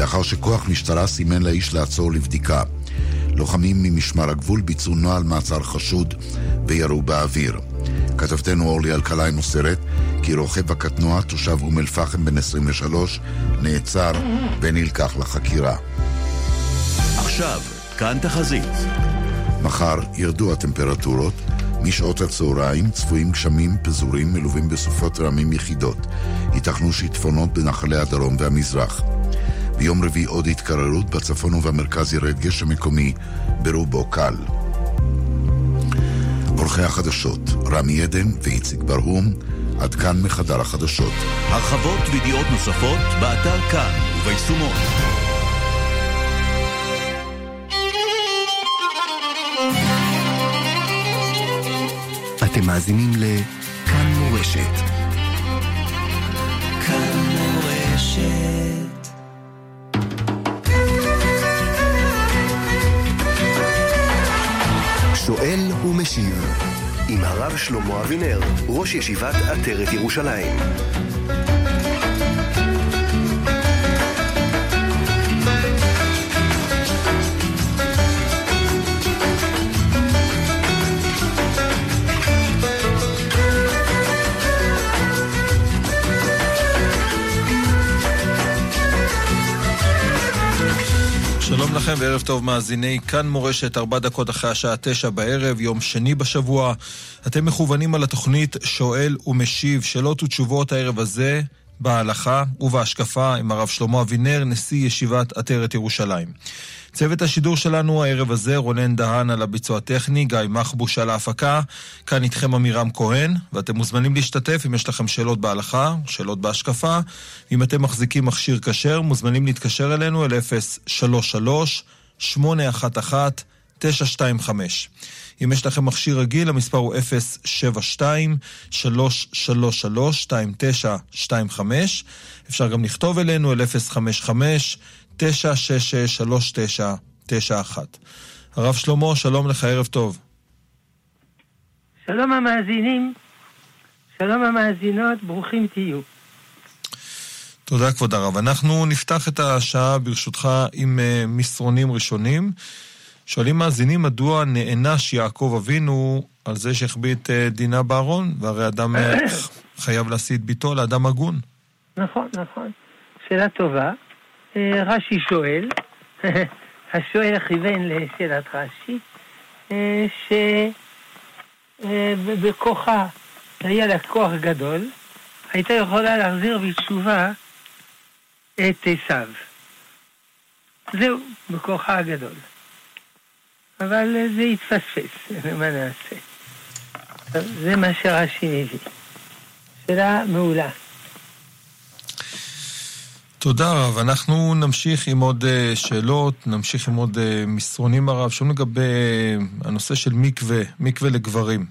לאחר שכוח משטרה סימן לאיש לעצור לבדיקה. לוחמים ממשמר הגבול ביצעו נוהל מעצר חשוד וירו באוויר. כתבתנו אורלי אלקלעי מוסרת כי רוכב הקטנוע, תושב אום אל-פחם בן 23, נעצר ונלקח לחקירה. עכשיו, כאן תחזית. מחר ירדו הטמפרטורות. משעות הצהריים צפויים גשמים פזורים מלווים בסופות רעמים יחידות. ייתכנו שיטפונות בנחלי הדרום והמזרח. ביום רביעי עוד התקררות, בצפון ובמרכז ירד גשם מקומי, ברובו קל. עורכי החדשות, רמי עדן ואיציק ברהום, עד כאן מחדר החדשות. הרחבות וידיעות נוספות, באתר כאן וביישומות. אתם מאזינים לכאן מורשת. שואל ומשיב עם הרב שלמה אבינר, ראש ישיבת עטרת ירושלים. שלום לכם וערב טוב מאזיני כאן מורשת, ארבע דקות אחרי השעה תשע בערב, יום שני בשבוע. אתם מכוונים על התוכנית שואל ומשיב, שאלות ותשובות הערב הזה בהלכה ובהשקפה עם הרב שלמה אבינר, נשיא ישיבת עטרת ירושלים. צוות השידור שלנו הערב הזה, רונן דהן על הביצוע הטכני, גיא מחבוש על ההפקה, כאן איתכם עמירם כהן, ואתם מוזמנים להשתתף אם יש לכם שאלות בהלכה, שאלות בהשקפה. אם אתם מחזיקים מכשיר כשר, מוזמנים להתקשר אלינו אל 033-811-925. אם יש לכם מכשיר רגיל, המספר הוא 072-333-2925. אפשר גם לכתוב אלינו אל 055 966-3991. הרב שלמה, שלום לך, ערב טוב. שלום המאזינים, שלום המאזינות, ברוכים תהיו. תודה, כבוד הרב. אנחנו נפתח את השעה, ברשותך, עם uh, מסרונים ראשונים. שואלים מאזינים מדוע נענש יעקב אבינו על זה שהחביא את uh, דינה בארון, והרי אדם uh, חייב להשיא את ביתו לאדם הגון. נכון, נכון. שאלה טובה. רש"י שואל, השואל כיוון לשאלת רש"י, שבכוחה, היה לה כוח גדול, הייתה יכולה להחזיר בתשובה את עשיו. זהו, בכוחה הגדול. אבל זה התפספס, מה נעשה? זה מה שרש"י מביא. שאלה מעולה. תודה רב. אנחנו נמשיך עם עוד uh, שאלות, נמשיך עם עוד uh, מסרונים הרב. שואלים לגבי uh, הנושא של מקווה, מקווה לגברים.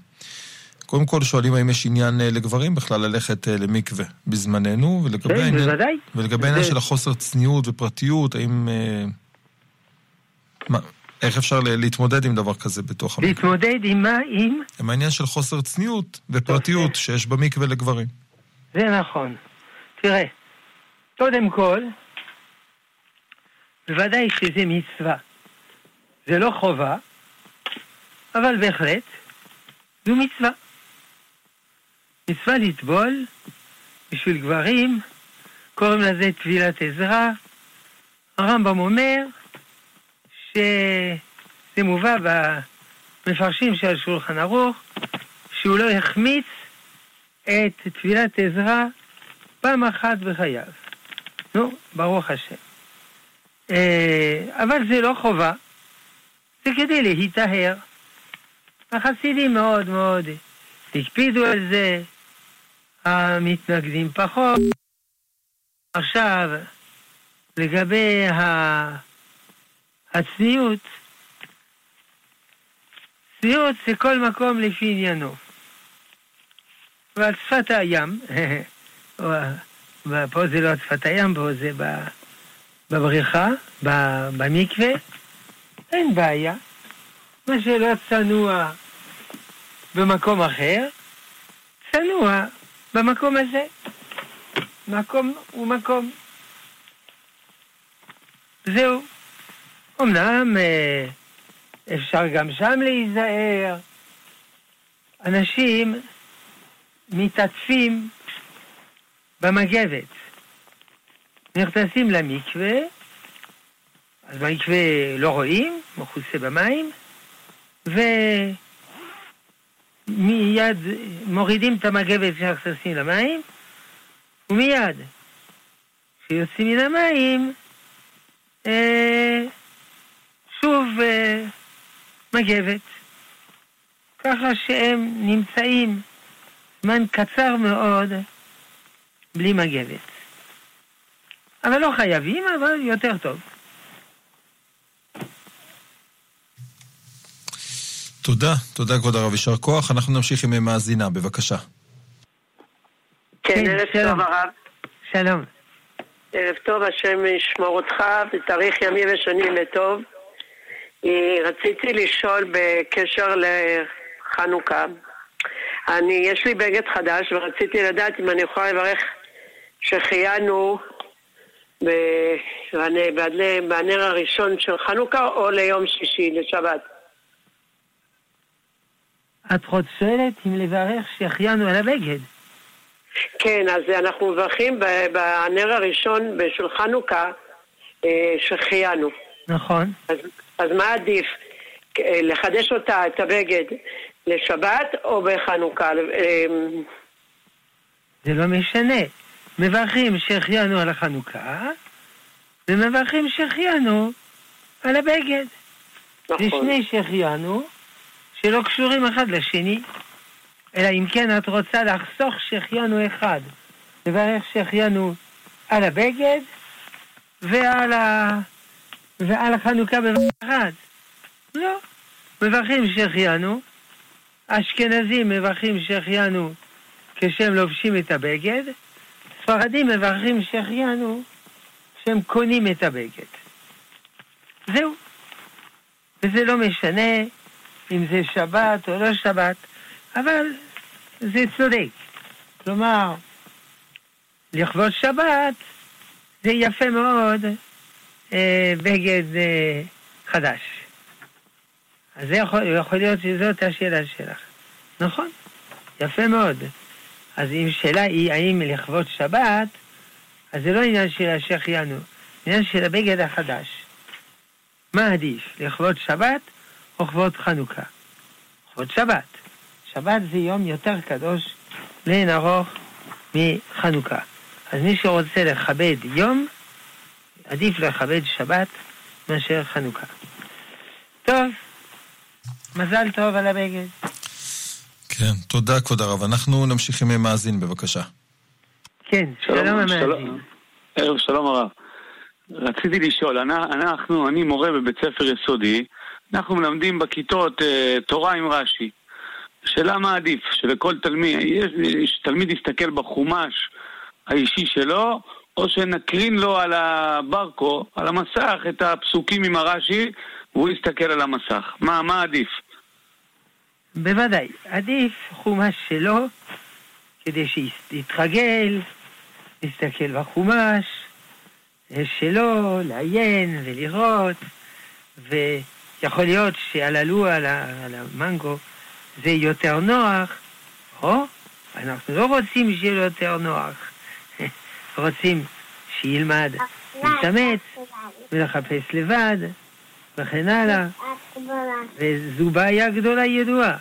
קודם כל שואלים האם יש עניין לגברים בכלל ללכת למקווה בזמננו, ולגבי כן, העניין, בוודאי. ולגבי העניין של החוסר צניעות ופרטיות, האם... מה, איך אפשר להתמודד עם דבר כזה בתוך המקווה? להתמודד עם מה? עם? עם העניין של חוסר צניעות ופרטיות שיש במקווה לגברים. זה נכון. תראה, קודם כל, בוודאי שזה מצווה. זה לא חובה, אבל בהחלט, זו מצווה. מצווה לטבול בשביל גברים, קוראים לזה טבילת עזרה. הרמב"ם אומר שזה מובא במפרשים של שולחן ערוך, שהוא לא החמיץ את טבילת עזרה פעם אחת בחייו. נו, ברוך השם. אה, אבל זה לא חובה, זה כדי להיטהר. החסידים מאוד מאוד הקפידו על זה, המתנגדים פחות. עכשיו, לגבי. הצניעות, צניעות זה כל מקום לפי עניינו. ועל שפת הים, פה זה לא שפת הים, פה זה בבריכה, במקווה, אין בעיה. מה שלא צנוע במקום אחר, צנוע במקום הזה. מקום הוא מקום. זהו. אמנם אה, אפשר גם שם להיזהר. אנשים מתעטפים במגבת. נכנסים למקווה, אז במקווה לא רואים, מכוסה במים, ומיד מורידים את המגבת כשנכנסים למים, ומיד כשיוצאים מן המים, אה, שוב אה, מגבת. ככה שהם נמצאים זמן קצר מאוד בלי מגבת. אבל לא חייבים, אבל יותר טוב. תודה, תודה כבוד הרב, יישר כוח. אנחנו נמשיך עם מאזינה, בבקשה. כן, ערב שלום. טוב הרב. שלום. ערב טוב, השם ישמור אותך, ותאריך ימים ושנים לטוב. אה, רציתי לשאול בקשר לחנוכה. אני, יש לי בגד חדש ורציתי לדעת אם אני יכולה לברך שהחיינו בנר הראשון של חנוכה או ליום שישי, לשבת. את עוד שואלת אם לברך שהחיינו על הבגד. כן, אז אנחנו מברכים בנר הראשון של חנוכה אה, שהחיינו. נכון. אז, אז מה עדיף? אה, לחדש אותה, את הבגד, לשבת או בחנוכה? אה, זה לא משנה. מברכים שהחיינו על החנוכה, ומברכים שהחיינו על הבגד. זה נכון. שני שהחיינו שלא קשורים אחד לשני. אלא אם כן את רוצה לחסוך שהחיינו אחד. לברך שהחיינו על הבגד ועל, ה... ועל החנוכה בבת אחת. לא. מברכים שהחיינו, אשכנזים מברכים שהחיינו כשהם לובשים את הבגד, ספרדים מברכים שהחיינו כשהם קונים את הבגד. זהו. וזה לא משנה אם זה שבת או לא שבת, אבל זה צודק. כלומר, לכבוד שבת זה יפה מאוד אה, בגד אה, חדש. אז זה יכול, יכול להיות שזאת השאלה שלך. נכון, יפה מאוד. אז אם שאלה היא האם לכבוד שבת, אז זה לא עניין של השחיינו, זה עניין של הבגד החדש. מה עדיף, לכבוד שבת או לכבוד חנוכה? לכבוד שבת. שבת זה יום יותר קדוש לאין ארוך מחנוכה. אז מי שרוצה לכבד יום, עדיף לכבד שבת מאשר חנוכה. טוב, מזל טוב על הבגד. כן, תודה כבוד הרב. אנחנו נמשיך עם מאזין, בבקשה. כן, שלום המאזין. ערב שלום הרב. רציתי לשאול, אנ- אנחנו, אני מורה בבית ספר יסודי, אנחנו מלמדים בכיתות אה, תורה עם רש"י. שאלה מה עדיף, שלכל תלמיד, יש, שתלמיד יסתכל בחומש האישי שלו, או שנקרין לו על הברקו, על המסך, את הפסוקים עם הרש"י, והוא יסתכל על המסך. מה, מה עדיף? בוודאי, עדיף חומש שלו, כדי שיתרגל, להסתכל בחומש שלו, לעיין ולראות, ויכול להיות שעל הלו, על, ה, על המנגו, זה יותר נוח, או? אנחנו לא רוצים שיהיה לו יותר נוח, רוצים שילמד להתאמץ ולחפש לבד, וכן הלאה. וזו בעיה גדולה ידועה,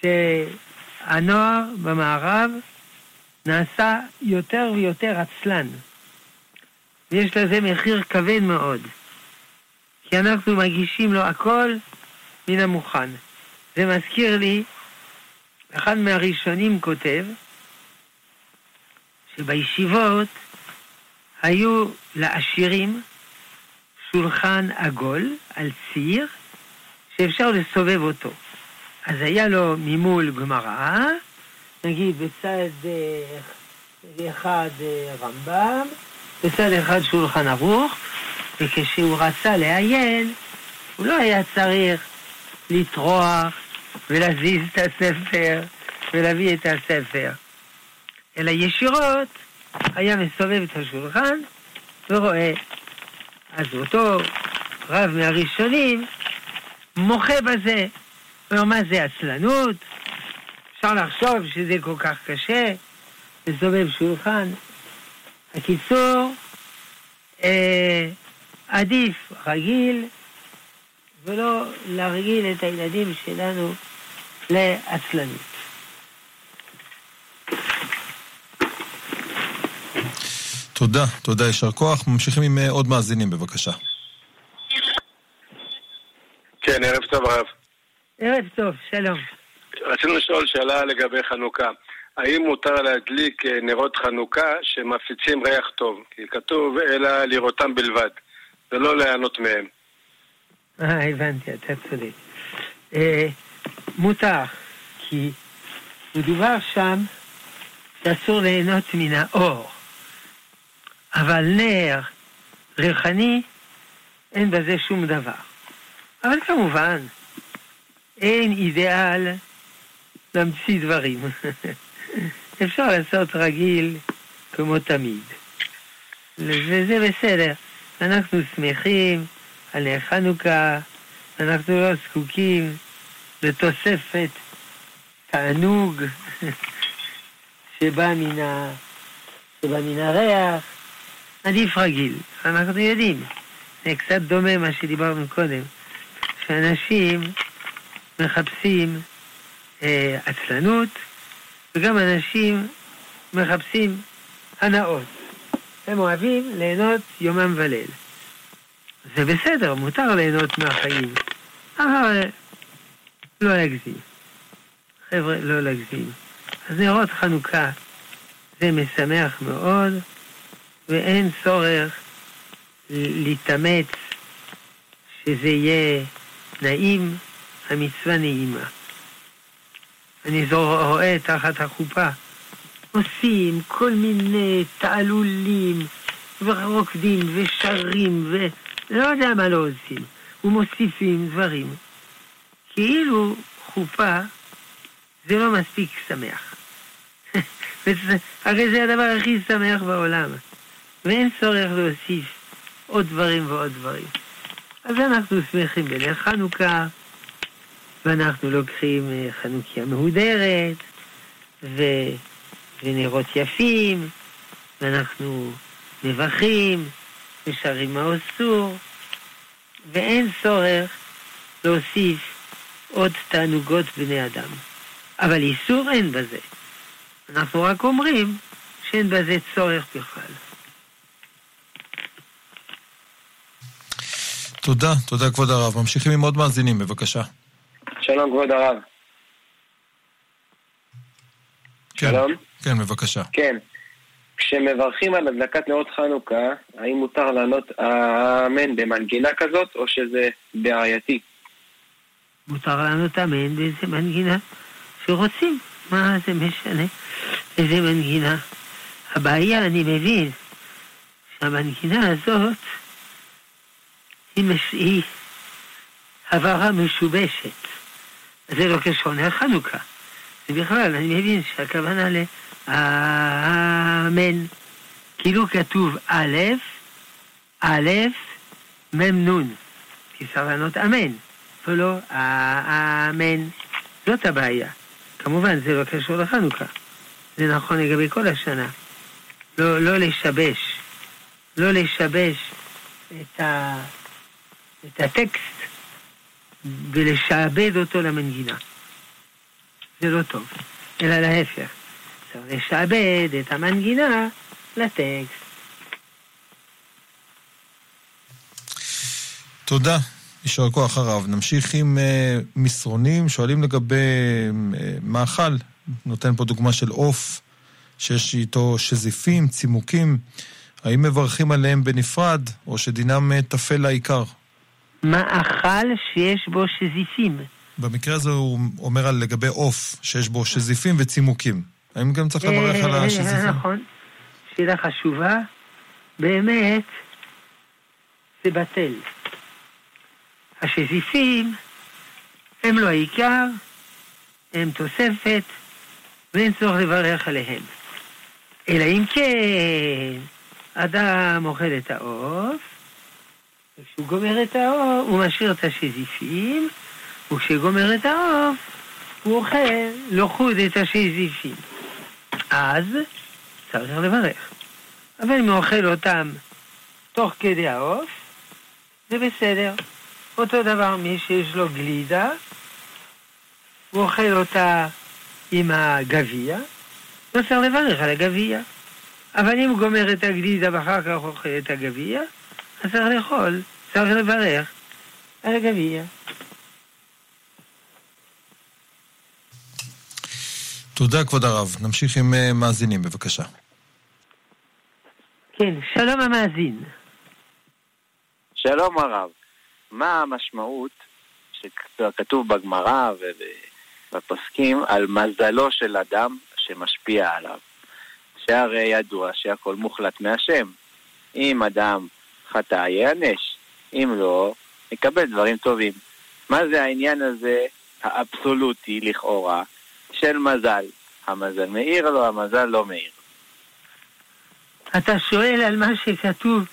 שהנוער במערב נעשה יותר ויותר עצלן. ויש לזה מחיר כבד מאוד, כי אנחנו מגישים לו הכל מן המוכן. זה מזכיר לי, אחד מהראשונים כותב, שבישיבות היו לעשירים שולחן עגול על ציר שאפשר לסובב אותו. אז היה לו ממול גמרא, נגיד בצד אה, אחד אה, רמב"ם, בצד אחד שולחן ערוך, וכשהוא רצה לעיין, הוא לא היה צריך לטרוח ולהזיז את הספר ולהביא את הספר, אלא ישירות היה מסובב את השולחן ורואה. אז אותו רב מהראשונים מוחה בזה. הוא אומר, מה זה עצלנות? אפשר לחשוב שזה כל כך קשה, לסובב שולחן. הקיצור, אה, עדיף רגיל, ולא להרגיל את הילדים שלנו לעצלנות. תודה, תודה, יישר כוח. ממשיכים עם אה, עוד מאזינים, בבקשה. כן, ערב טוב הרב. ערב טוב, שלום. רצינו לשאול שאלה לגבי חנוכה. האם מותר להדליק אה, נרות חנוכה שמפיצים ריח טוב? כי כתוב אלא לראותם בלבד, ולא ליהנות מהם. אה, הבנתי, אתה צודק. אה, מותר, כי מדובר שם שאסור ליהנות מן האור. אבל נר ריחני, אין בזה שום דבר. אבל כמובן, אין אידיאל להמציא דברים. אפשר לעשות רגיל כמו תמיד. וזה בסדר. אנחנו שמחים על חנוכה, אנחנו לא זקוקים לתוספת תענוג שבא מן. שבא מן הריח. עדיף רגיל. אנחנו יודעים, זה קצת דומה מה שדיברנו קודם, שאנשים מחפשים אה, עצלנות, וגם אנשים מחפשים הנאות. הם אוהבים ליהנות יומם וליל. זה בסדר, מותר ליהנות מהחיים, אבל לא להגזים. חבר'ה, לא להגזים. אז נרות חנוכה זה משמח מאוד, ואין צורך להתאמץ שזה יהיה נעים, המצווה נעימה. אני רואה תחת החופה, עושים כל מיני תעלולים, ורוקדים ושרים, ולא יודע מה לא עושים, ומוסיפים דברים. כאילו חופה זה לא מספיק שמח. הרי זה הדבר הכי שמח בעולם. ואין צורך להוסיף עוד דברים ועוד דברים. אז אנחנו שמחים בנר חנוכה, ואנחנו לוקחים אה, חנוכיה מהודרת, ו... ונרות יפים, ואנחנו מברכים, ושרים מה אסור, ואין צורך להוסיף עוד תענוגות בני אדם. אבל איסור אין בזה. אנחנו רק אומרים שאין בזה צורך בכלל. תודה, תודה כבוד הרב. ממשיכים עם עוד מאזינים, בבקשה. שלום כבוד הרב. כן, שלום. כן, בבקשה. כן. כשמברכים על הדלקת נרות חנוכה, האם מותר לענות אמן במנגינה כזאת, או שזה בעייתי? מותר לענות אמן באיזה מנגינה שרוצים. מה זה משנה איזה מנגינה? הבעיה, אני מבין, שהמנגינה הזאת היא, הבהרה משובשת. זה לא קשור לחנוכה. ובכלל, אני מבין שהכוונה לאמן. כאילו כתוב א', א', מ' נ', כי אמן, ולא אמן. זאת הבעיה. כמובן, זה לא קשור לחנוכה. זה נכון לגבי כל השנה. לא, לא לשבש, לא לשבש את, ה, את הטקסט ולשעבד אותו למנגינה. זה לא טוב, אלא להפך. צריך לשעבד את המנגינה לטקסט. תודה, יישר כוח הרב. נמשיך עם uh, מסרונים, שואלים לגבי uh, מאכל, נותן פה דוגמה של עוף, שיש איתו שזיפים, צימוקים. האם מברכים עליהם בנפרד, או שדינם uh, טפל לעיקר? מאכל שיש בו שזיפים. במקרה הזה הוא אומר על לגבי עוף, שיש בו שזיפים וצימוקים. האם גם צריך לברך על אה, השזיפים? נכון, שאלה חשובה. באמת, זה בטל. השזיפים הם לא העיקר, הם תוספת, ואין צורך לברך עליהם. אלא אם כן, אדם אוכל את העוף, כשהוא גומר את העוף, הוא משאיר את השזיפים, וכשהוא גומר את העוף, הוא אוכל לחוד את השזיפים. אז צריך לברך. אבל אם הוא אוכל אותם תוך כדי העוף, זה בסדר. אותו דבר מי שיש לו גלידה, הוא אוכל אותה עם הגביע, לא צריך לברך על הגביע. אבל אם הוא גומר את הגלידה ואחר כך אוכל את הגביע, אז צריך לאכול, צריך לברך על הגביע. תודה, כבוד הרב. נמשיך עם אה, מאזינים, בבקשה. כן, שלום המאזין. שלום הרב. מה המשמעות שכתוב בגמרא ובפוסקים על מזלו של אדם שמשפיע עליו? שהרי ידוע שהכל מוחלט מהשם. אם אדם חטא ייענש, אם לא, יקבל דברים טובים. מה זה העניין הזה האבסולוטי לכאורה של מזל? המזל מאיר לו, המזל לא מאיר. אתה שואל על מה שכתוב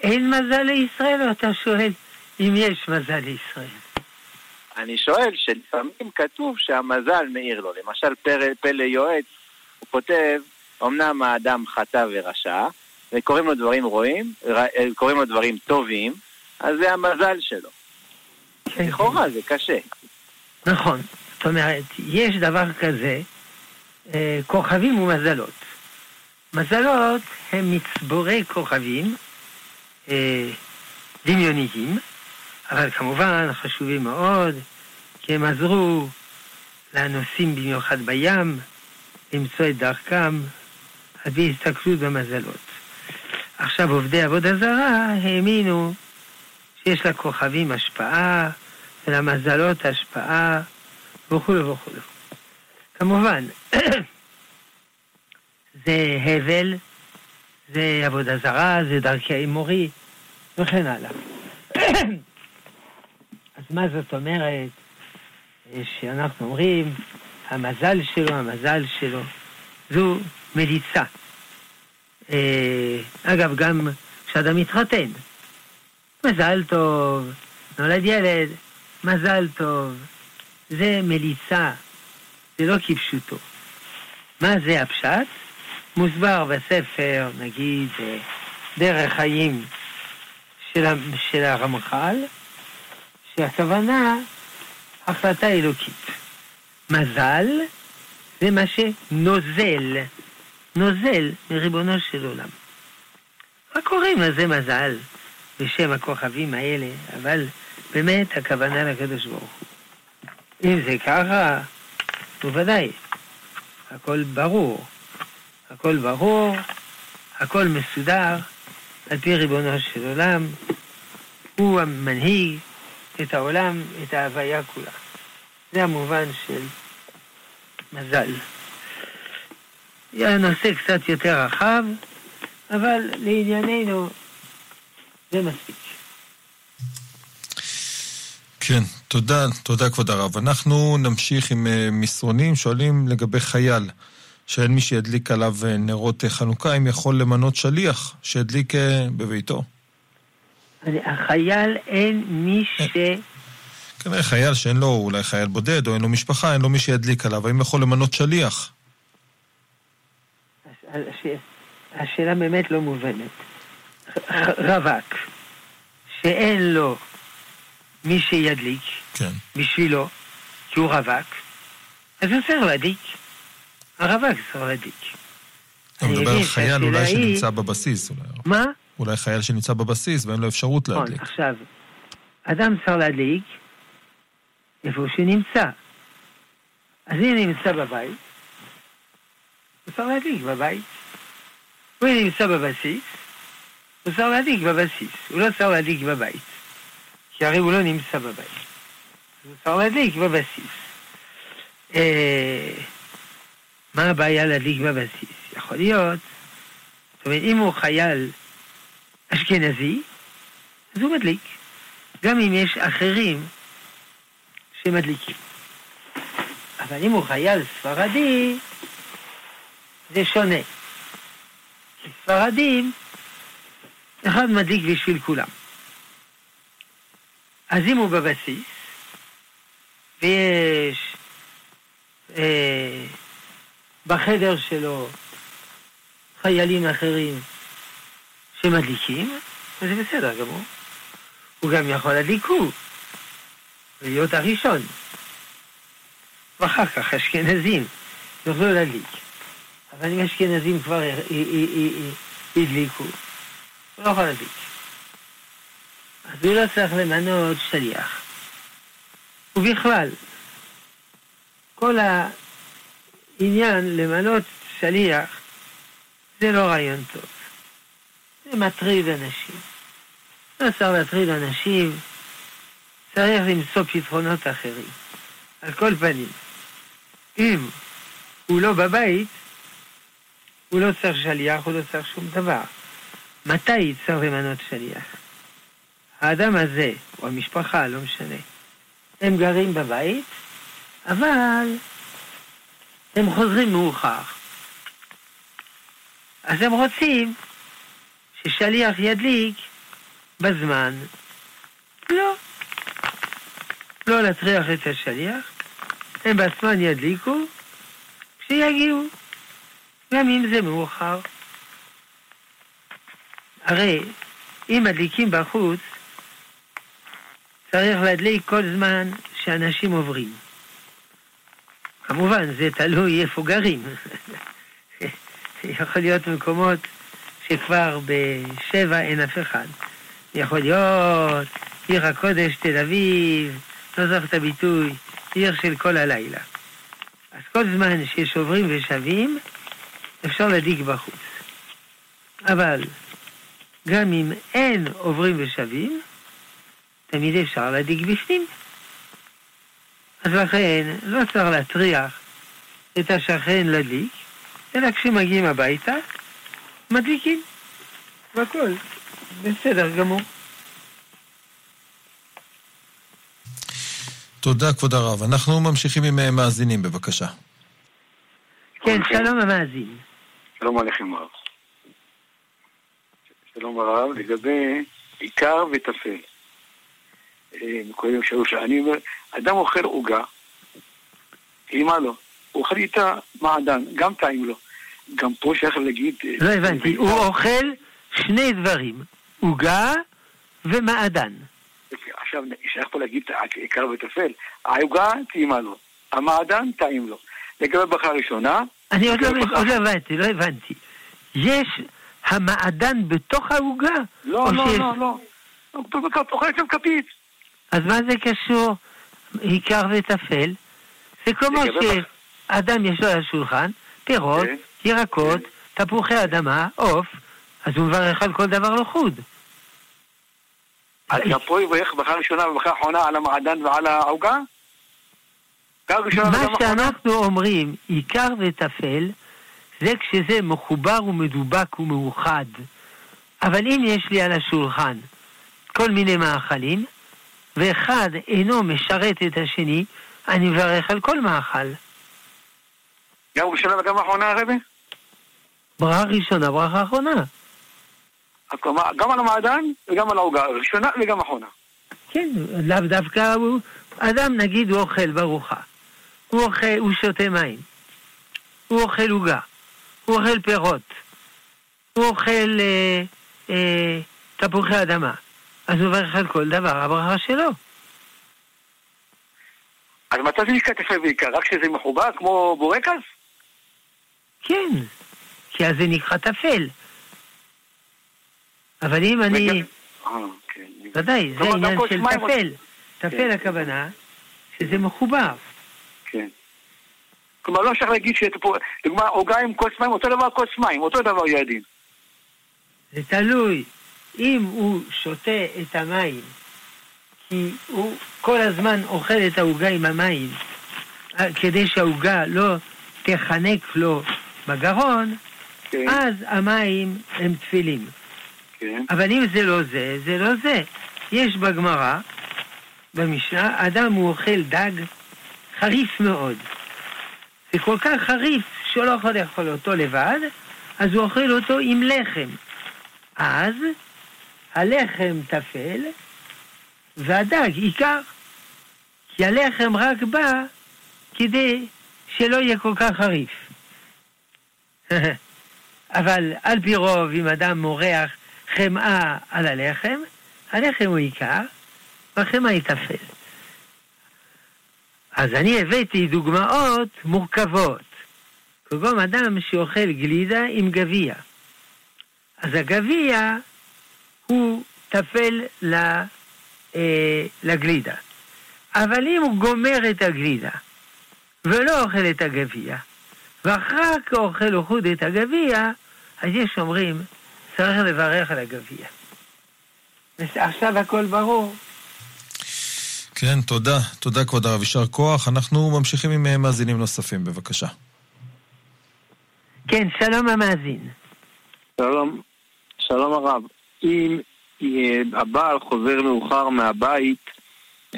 אין מזל לישראל, או אתה שואל אם יש מזל לישראל? אני שואל שלפעמים כתוב שהמזל מאיר לו. למשל פלא יועץ, הוא כותב, אמנם האדם חטא ורשע, וקוראים לו דברים רואים, קוראים לו דברים טובים, אז זה המזל שלו. כן. לכאורה זה קשה. נכון. זאת אומרת, יש דבר כזה, אה, כוכבים ומזלות. מזלות הם מצבורי כוכבים אה, דמיוניים, אבל כמובן חשובים מאוד, כי הם עזרו לנוסעים במיוחד בים למצוא את דרכם על פי הסתכלות במזלות. עכשיו עובדי עבודה זרה האמינו שיש לכוכבים השפעה ולמזלות השפעה וכו' וכו'. כמובן, זה הבל, זה עבודה זרה, זה דרכי האמורי וכן הלאה. אז מה זאת אומרת שאנחנו אומרים, המזל שלו, המזל שלו, זו מליצה. אה, אגב, גם כשאדם מתחתן, מזל טוב, נולד ילד, מזל טוב. זה מליצה, זה לא כפשוטו. מה זה הפשט? מוסבר בספר, נגיד, אה, דרך חיים של, של הרמח"ל, שהכוונה החלטה אלוקית. מזל זה מה שנוזל, נוזל מריבונו של עולם. מה קוראים לזה מזל בשם הכוכבים האלה, אבל באמת הכוונה לקדוש ברוך הוא. אם זה ככה, בוודאי, הכל ברור. הכל ברור, הכל מסודר, על פי ריבונו של עולם. הוא המנהיג את העולם, את ההוויה כולה. זה המובן של מזל. נושא קצת יותר רחב, אבל לענייננו זה מספיק. כן, תודה, תודה כבוד הרב. אנחנו נמשיך עם אה, מסרונים, שואלים לגבי חייל, שאין מי שידליק עליו אה, נרות אה, חנוכה, אם יכול למנות שליח שידליק בביתו. החייל אין מי ש... כנראה חייל שאין לו, אולי חייל בודד, או אין לו משפחה, אין לו מי שידליק עליו, האם יכול למנות שליח? השאלה באמת לא מובנת. רווק, שאין לו מי שידליק כן. בשבילו, כי הוא רווק, אז הוא צריך להדליק. הרווק צריך להדליק. אתה מדבר על חייל אולי שנמצא בבסיס. אולי. מה? אולי חייל שנמצא בבסיס ואין לו אפשרות נכון, להדליק. עכשיו, אדם צריך להדליק איפה שהוא נמצא. אז אם נמצא בבית, צריך להדליק בבית. הוא נמצא בבסיס, צריך להדליק בבסיס, הוא לא צריך להדליק בבית. כי הרי הוא לא נמצא בבית. צריך להדליק בבסיס. מה הבעיה להדליק בבסיס? יכול להיות, זאת אומרת, אם הוא חייל אשכנזי, אז הוא מדליק. גם אם יש אחרים שמדליקים. אבל אם הוא חייל ספרדי, זה שונה. ספרדים, אחד מדליק בשביל כולם. אז אם הוא בבסיס, ויש אה, בחדר שלו חיילים אחרים שמדליקים, זה בסדר גמור. הוא גם יכול להדליק הוא, להיות הראשון. ואחר כך אשכנזים יוכלו להדליק. אבל אם אשכנזים כבר הדליקו, הוא לא יכול להדליק. אז הוא לא צריך למנות שליח. ובכלל, כל העניין למנות שליח זה לא רעיון טוב. זה מטריד אנשים. לא צריך להטריד אנשים, צריך למצוא פתרונות אחרים. על כל פנים, אם הוא לא בבית, הוא לא צריך שליח, הוא לא צריך שום דבר. מתי צריך למנות שליח? האדם הזה, או המשפחה, לא משנה, הם גרים בבית, אבל הם חוזרים מאוחר. אז הם רוצים ששליח ידליק בזמן. לא. לא להטריח את השליח, הם בעצמם ידליקו כשיגיעו, גם אם זה מאוחר. הרי אם מדליקים בחוץ, צריך להדליק כל זמן שאנשים עוברים. כמובן, זה תלוי איפה גרים. יכול להיות מקומות שכבר בשבע אין אף אחד. יכול להיות עיר הקודש תל אביב, לא זוכר את הביטוי, עיר של כל הלילה. אז כל זמן שיש עוברים ושבים, אפשר להדליק בחוץ. אבל גם אם אין עוברים ושבים, תמיד אפשר להדליק בפנים. אז לכן לא צריך להטריח את השכן להדליק, אלא כשמגיעים הביתה, מדליקים. והכל בסדר גמור. תודה, כבוד הרב. אנחנו ממשיכים עם אה, מאזינים, בבקשה. כן, שלום המאזין. שלום עליכם הרב. שלום הרב, לגבי עיקר וטפל. אה, קודם שאלו שאני אומר, אדם אוכל עוגה, טעימה לו, הוא אוכל איתה מעדן, גם טעים לו. גם פה שייך להגיד... אה, לא הבנתי, הוא אוכל שני דברים, עוגה ומעדן. עכשיו, שייך פה להגיד עיקר וטפל. העוגה טעימה לו, המעדן טעים לו. לגבי ברכה ראשונה... אני עוד לא, עוד לא הבנתי, לא הבנתי. יש המעדן בתוך העוגה? לא, לא, שיש... לא, לא. אוכל שם כפית. אז מה זה קשור עיקר וטפל? זה כמו שאדם יש לו על השולחן פירות, כן. ירקות, כן. תפוחי אדמה, עוף, אז הוא מברך על כל דבר לחוד. אז גם פה יברך ברכה ראשונה וברכה אחרונה על המעדן ועל העוגה? מה שאנחנו אומרים, עיקר וטפל, זה כשזה מחובר ומדובק ומאוחד. אבל אם יש לי על השולחן כל מיני מאכלים, ואחד אינו משרת את השני, אני מברך על כל מאכל. גם ראשונה וגם אחרונה, הרבי? ברכה ראשונה, ברכה אחרונה. גם על המעדן וגם על העוגה, ראשונה וגם אחרונה. כן, לאו דווקא אדם נגיד הוא אוכל ברוחה, הוא אוכל, הוא שותה מים, הוא אוכל עוגה, הוא אוכל פירות, הוא אוכל אה, אה, תפוחי אדמה, אז הוא מברך על כל דבר, הברכה שלו. אז מתי זה תפל בעיקר? רק כשזה מחובר כמו בורקס? כן, כי אז זה נקרא תפל. אבל אם אני... אה, כן. ודאי, זה עניין של תפל. תפל כן. הכוונה שזה מחובר. כלומר, לא אפשר להגיד שפה, דוגמה, עוגה עם כוס מים, אותו דבר כוס מים, אותו דבר יעדים. זה תלוי. אם הוא שותה את המים, כי הוא כל הזמן אוכל את העוגה עם המים, אה, כדי שהעוגה לא תחנק לו בגרון, כן. אז המים הם תפילים. כן. אבל אם זה לא זה, זה לא זה. יש בגמרא, במשנה, אדם הוא אוכל דג חריף מאוד. זה כל כך חריף שהוא לא יכול לאכול אותו לבד, אז הוא אוכל אותו עם לחם. אז הלחם טפל, והדג עיקר. כי הלחם רק בא כדי שלא יהיה כל כך חריף. אבל על פי רוב, אם אדם מורח חמאה על הלחם, הלחם הוא עיקר, והחמאה היא טפל. אז אני הבאתי דוגמאות מורכבות. כגון אדם שאוכל גלידה עם גביע. אז הגביע הוא טפל אה, לגלידה. אבל אם הוא גומר את הגלידה ולא אוכל את הגביע, ואחר כך אוכל לחוד את הגביע, אז יש אומרים, צריך לברך על הגביע. עכשיו הכל ברור. כן, תודה. תודה, כבוד הרב. יישר כוח. אנחנו ממשיכים עם אה, מאזינים נוספים, בבקשה. כן, שלום המאזין. שלום, שלום הרב. אם הבעל חוזר מאוחר מהבית,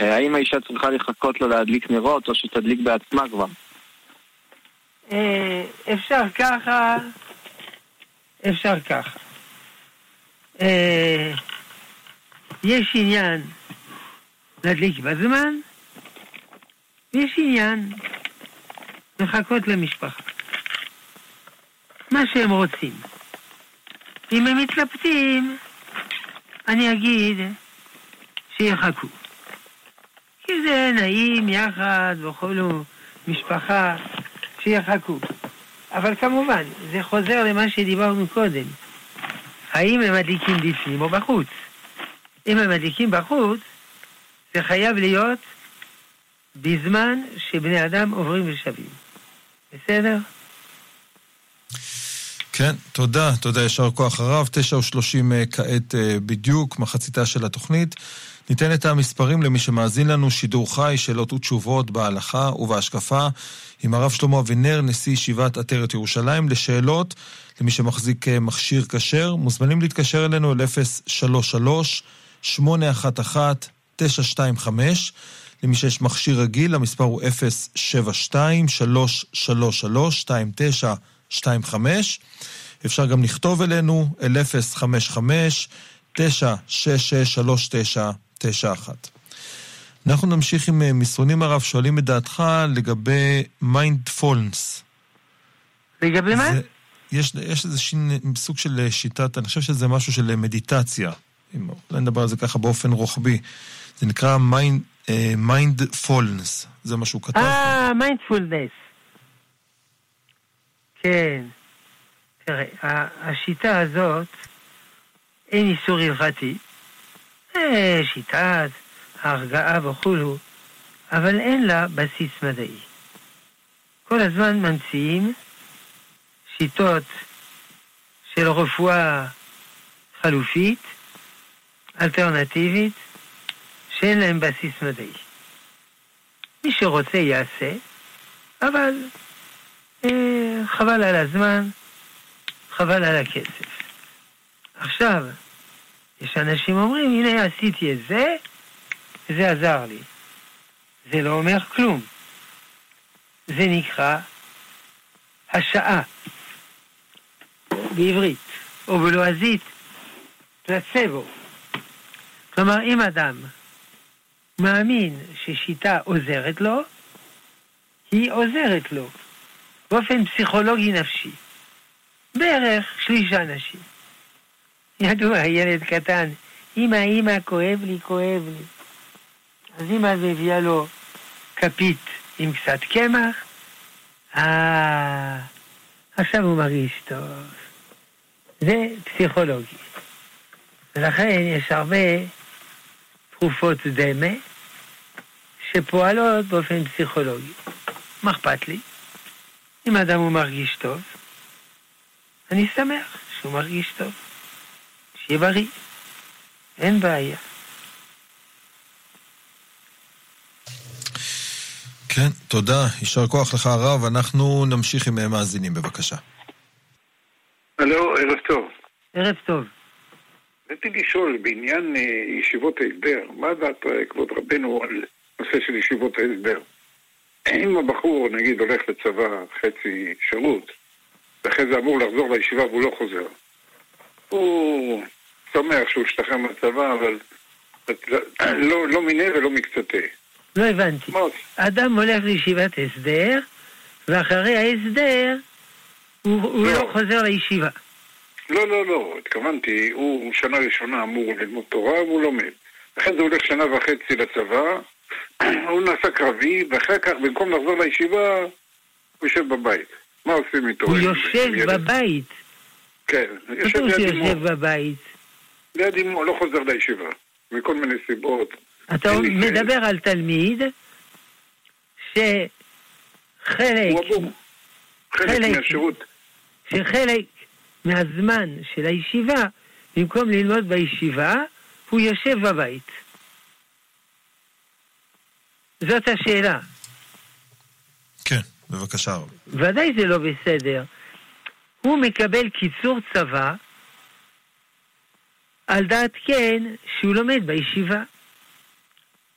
אה, האם האישה צריכה לחכות לו להדליק נרות, או שתדליק בעצמה כבר? אה, אפשר ככה, אפשר ככה. אה, יש עניין להדליק בזמן, ויש עניין לחכות למשפחה. מה שהם רוצים. אם הם מתלבטים, אני אגיד שיחכו. כי זה נעים יחד וכולו, משפחה, שיחכו. אבל כמובן, זה חוזר למה שדיברנו קודם. האם הם מדליקים בפנים או בחוץ? אם הם מדליקים בחוץ, זה חייב להיות בזמן שבני אדם עוברים ושבים. בסדר? כן, תודה, תודה, יישר כוח הרב. תשע ושלושים אה, כעת אה, בדיוק, מחציתה של התוכנית. ניתן את המספרים למי שמאזין לנו, שידור חי, שאלות ותשובות בהלכה ובהשקפה, עם הרב שלמה אבינר, נשיא ישיבת עטרת ירושלים, לשאלות למי שמחזיק אה, מכשיר כשר. מוזמנים להתקשר אלינו אל 033-811-925. למי שיש מכשיר רגיל, המספר הוא 072-333-2925. אפשר גם לכתוב אלינו אל 055-966-3991. אנחנו נמשיך עם אה, מסרונים הרב, שואלים את דעתך לגבי מיינדפולנס. לגבי מה? יש, יש איזה סוג של אה, שיטת, אני חושב שזה משהו של אה, מדיטציה. אולי נדבר על זה ככה באופן רוחבי. זה נקרא מיינדפולנס, זה מה שהוא כתב. אה, מיינדפולנס. כן. תראה, השיטה הזאת, אין איסור הלכתי. שיטת ההרגעה וכולו, אבל אין לה בסיס מדעי. כל הזמן ממציאים שיטות של רפואה חלופית, אלטרנטיבית, שאין להם בסיס מדעי. מי שרוצה יעשה, אבל אה, חבל על הזמן, חבל על הכסף. עכשיו, יש אנשים אומרים, הנה עשיתי את זה, וזה עזר לי. זה לא אומר כלום. זה נקרא השעה בעברית, או בלועזית, פלצבו. כלומר, אם אדם מאמין ששיטה עוזרת לו, היא עוזרת לו באופן פסיכולוגי נפשי. בערך שליש האנשים. ידוע, ילד קטן, אמא, אמא, כואב לי, כואב לי. אז אמא מביאה לו כפית עם קצת קמח, אה, עכשיו הוא מרגיש טוב. זה פסיכולוגי. ולכן יש הרבה תרופות דמה שפועלות באופן פסיכולוגי. מה אכפת לי? אם אדם הוא מרגיש טוב, אני שמח שהוא מרגיש טוב. שיהיה בריא. אין בעיה. כן, תודה. יישר כוח לך הרב. אנחנו נמשיך עם מאזינים, בבקשה. הלו, ערב טוב. ערב טוב. רציתי לשאול בעניין אה, ישיבות ההסדר, מה דעת אה, כבוד רבנו על נושא של ישיבות ההסדר? אם הבחור, נגיד, הולך לצבא חצי שירות, ואחרי זה אמור לחזור לישיבה והוא לא חוזר, הוא שמח שהוא השתחרר מהצבא, אבל לא, לא מיניה ולא מקצתה. לא הבנתי. אדם הולך לישיבת הסדר, ואחרי ההסדר הוא, הוא לא. לא חוזר לישיבה. לא, לא, לא, התכוונתי, הוא שנה ראשונה אמור ללמוד תורה והוא לומד. אחרי זה הולך שנה וחצי לצבא, הוא נעשה קרבי, ואחר כך במקום לחזור לישיבה, הוא יושב בבית. מה עושים איתו? הוא יושב בבית. כן, יושב ליד אמו. יושב בבית? ליד אמו, לא חוזר לישיבה, מכל מיני סיבות. אתה מדבר על תלמיד שחלק... הוא אבור. חלק מהשירות. שחלק מהזמן של הישיבה, במקום ללמוד בישיבה, הוא יושב בבית. זאת השאלה. כן, בבקשה. ודאי זה לא בסדר. הוא מקבל קיצור צבא על דעת כן שהוא לומד בישיבה.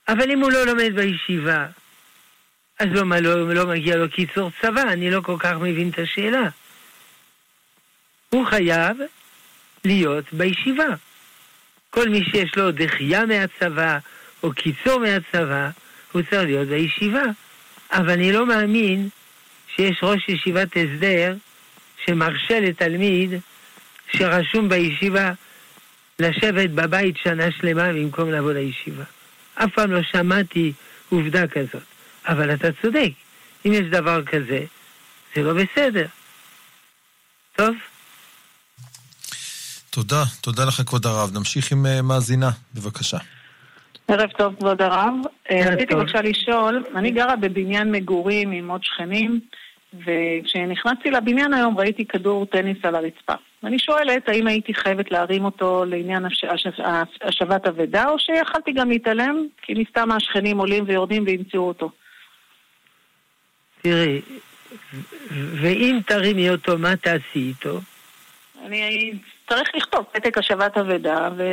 אבל אם הוא לא לומד בישיבה, אז לא, לא, לא מגיע לו קיצור צבא, אני לא כל כך מבין את השאלה. הוא חייב להיות בישיבה. כל מי שיש לו דחייה מהצבא או קיצור מהצבא, הוא צריך להיות בישיבה. אבל אני לא מאמין שיש ראש ישיבת הסדר שמרשה לתלמיד שרשום בישיבה לשבת בבית שנה שלמה במקום לבוא לישיבה. אף פעם לא שמעתי עובדה כזאת. אבל אתה צודק, אם יש דבר כזה, זה לא בסדר. טוב? תודה, תודה לך כבוד הרב. נמשיך עם uh, מאזינה, בבקשה. ערב טוב כבוד הרב. אה, רציתי בבקשה לשאול, אני גרה בבניין מגורים עם עוד שכנים, וכשנכנסתי לבניין היום ראיתי כדור טניס על הרצפה. ואני שואלת האם הייתי חייבת להרים אותו לעניין הש... הש... השבת אבדה, או שיכלתי גם להתעלם, כי מסתם השכנים עולים ויורדים וימצאו אותו. תראי, ואם תרימי אותו, מה תעשי איתו? אני צריך לכתוב פתק השבת אבדה, ו...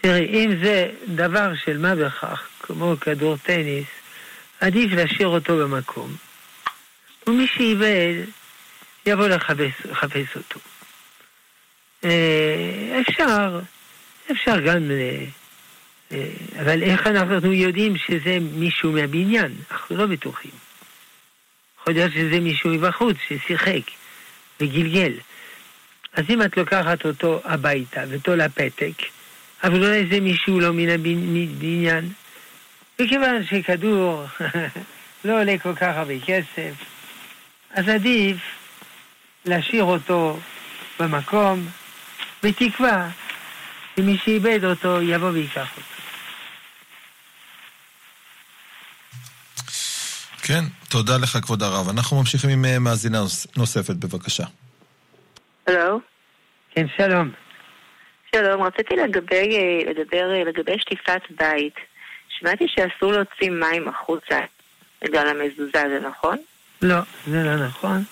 תראי, אם זה דבר של מה בכך, כמו כדור טניס, עדיף להשאיר אותו במקום. ומי שאיבד, יבוא לחפש, אותו. אה, אפשר, אפשר גם, אה, אה, אבל איך אנחנו יודעים שזה מישהו מהבניין? אנחנו לא בטוחים. יכול להיות שזה מישהו מבחוץ ששיחק וגלגל. אז אם את לוקחת אותו הביתה ותו לפתק, אבל אולי זה מישהו לא מן הבניין, וכיוון שכדור לא עולה כל כך הרבה כסף, אז עדיף להשאיר אותו במקום, בתקווה שמי שאיבד אותו יבוא ויקח אותו. כן, תודה לך כבוד הרב. אנחנו ממשיכים עם אה, מאזינה נוספת, בבקשה. הלו? כן, שלום. שלום, רציתי לגבי, אה, לדבר אה, לגבי שטיפת בית. שמעתי שאסור להוציא מים החוצה בגלל המזוזה, זה נכון? לא, זה לא נכון.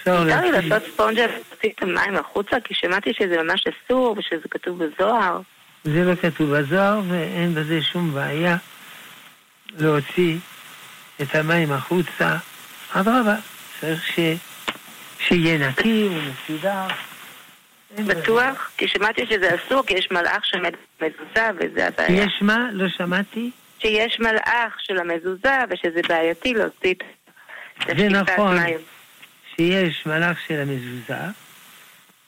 אפשר לי לעשות ספונג'ה ולהוציא את המים החוצה? כי שמעתי שזה ממש אסור ושזה כתוב בזוהר. זה לא כתוב בזוהר ואין בזה שום בעיה להוציא את המים החוצה. אדרבה, צריך ש... שיהיה נקי ומסודר. בטוח? כי שמעתי שזה אסור, כי יש מלאך שמזוזה וזה הבעיה. יש מה? לא שמעתי. שיש מלאך של המזוזה ושזה בעייתי להוציא את זה נכון מים. שיש מלאך של המזוזה,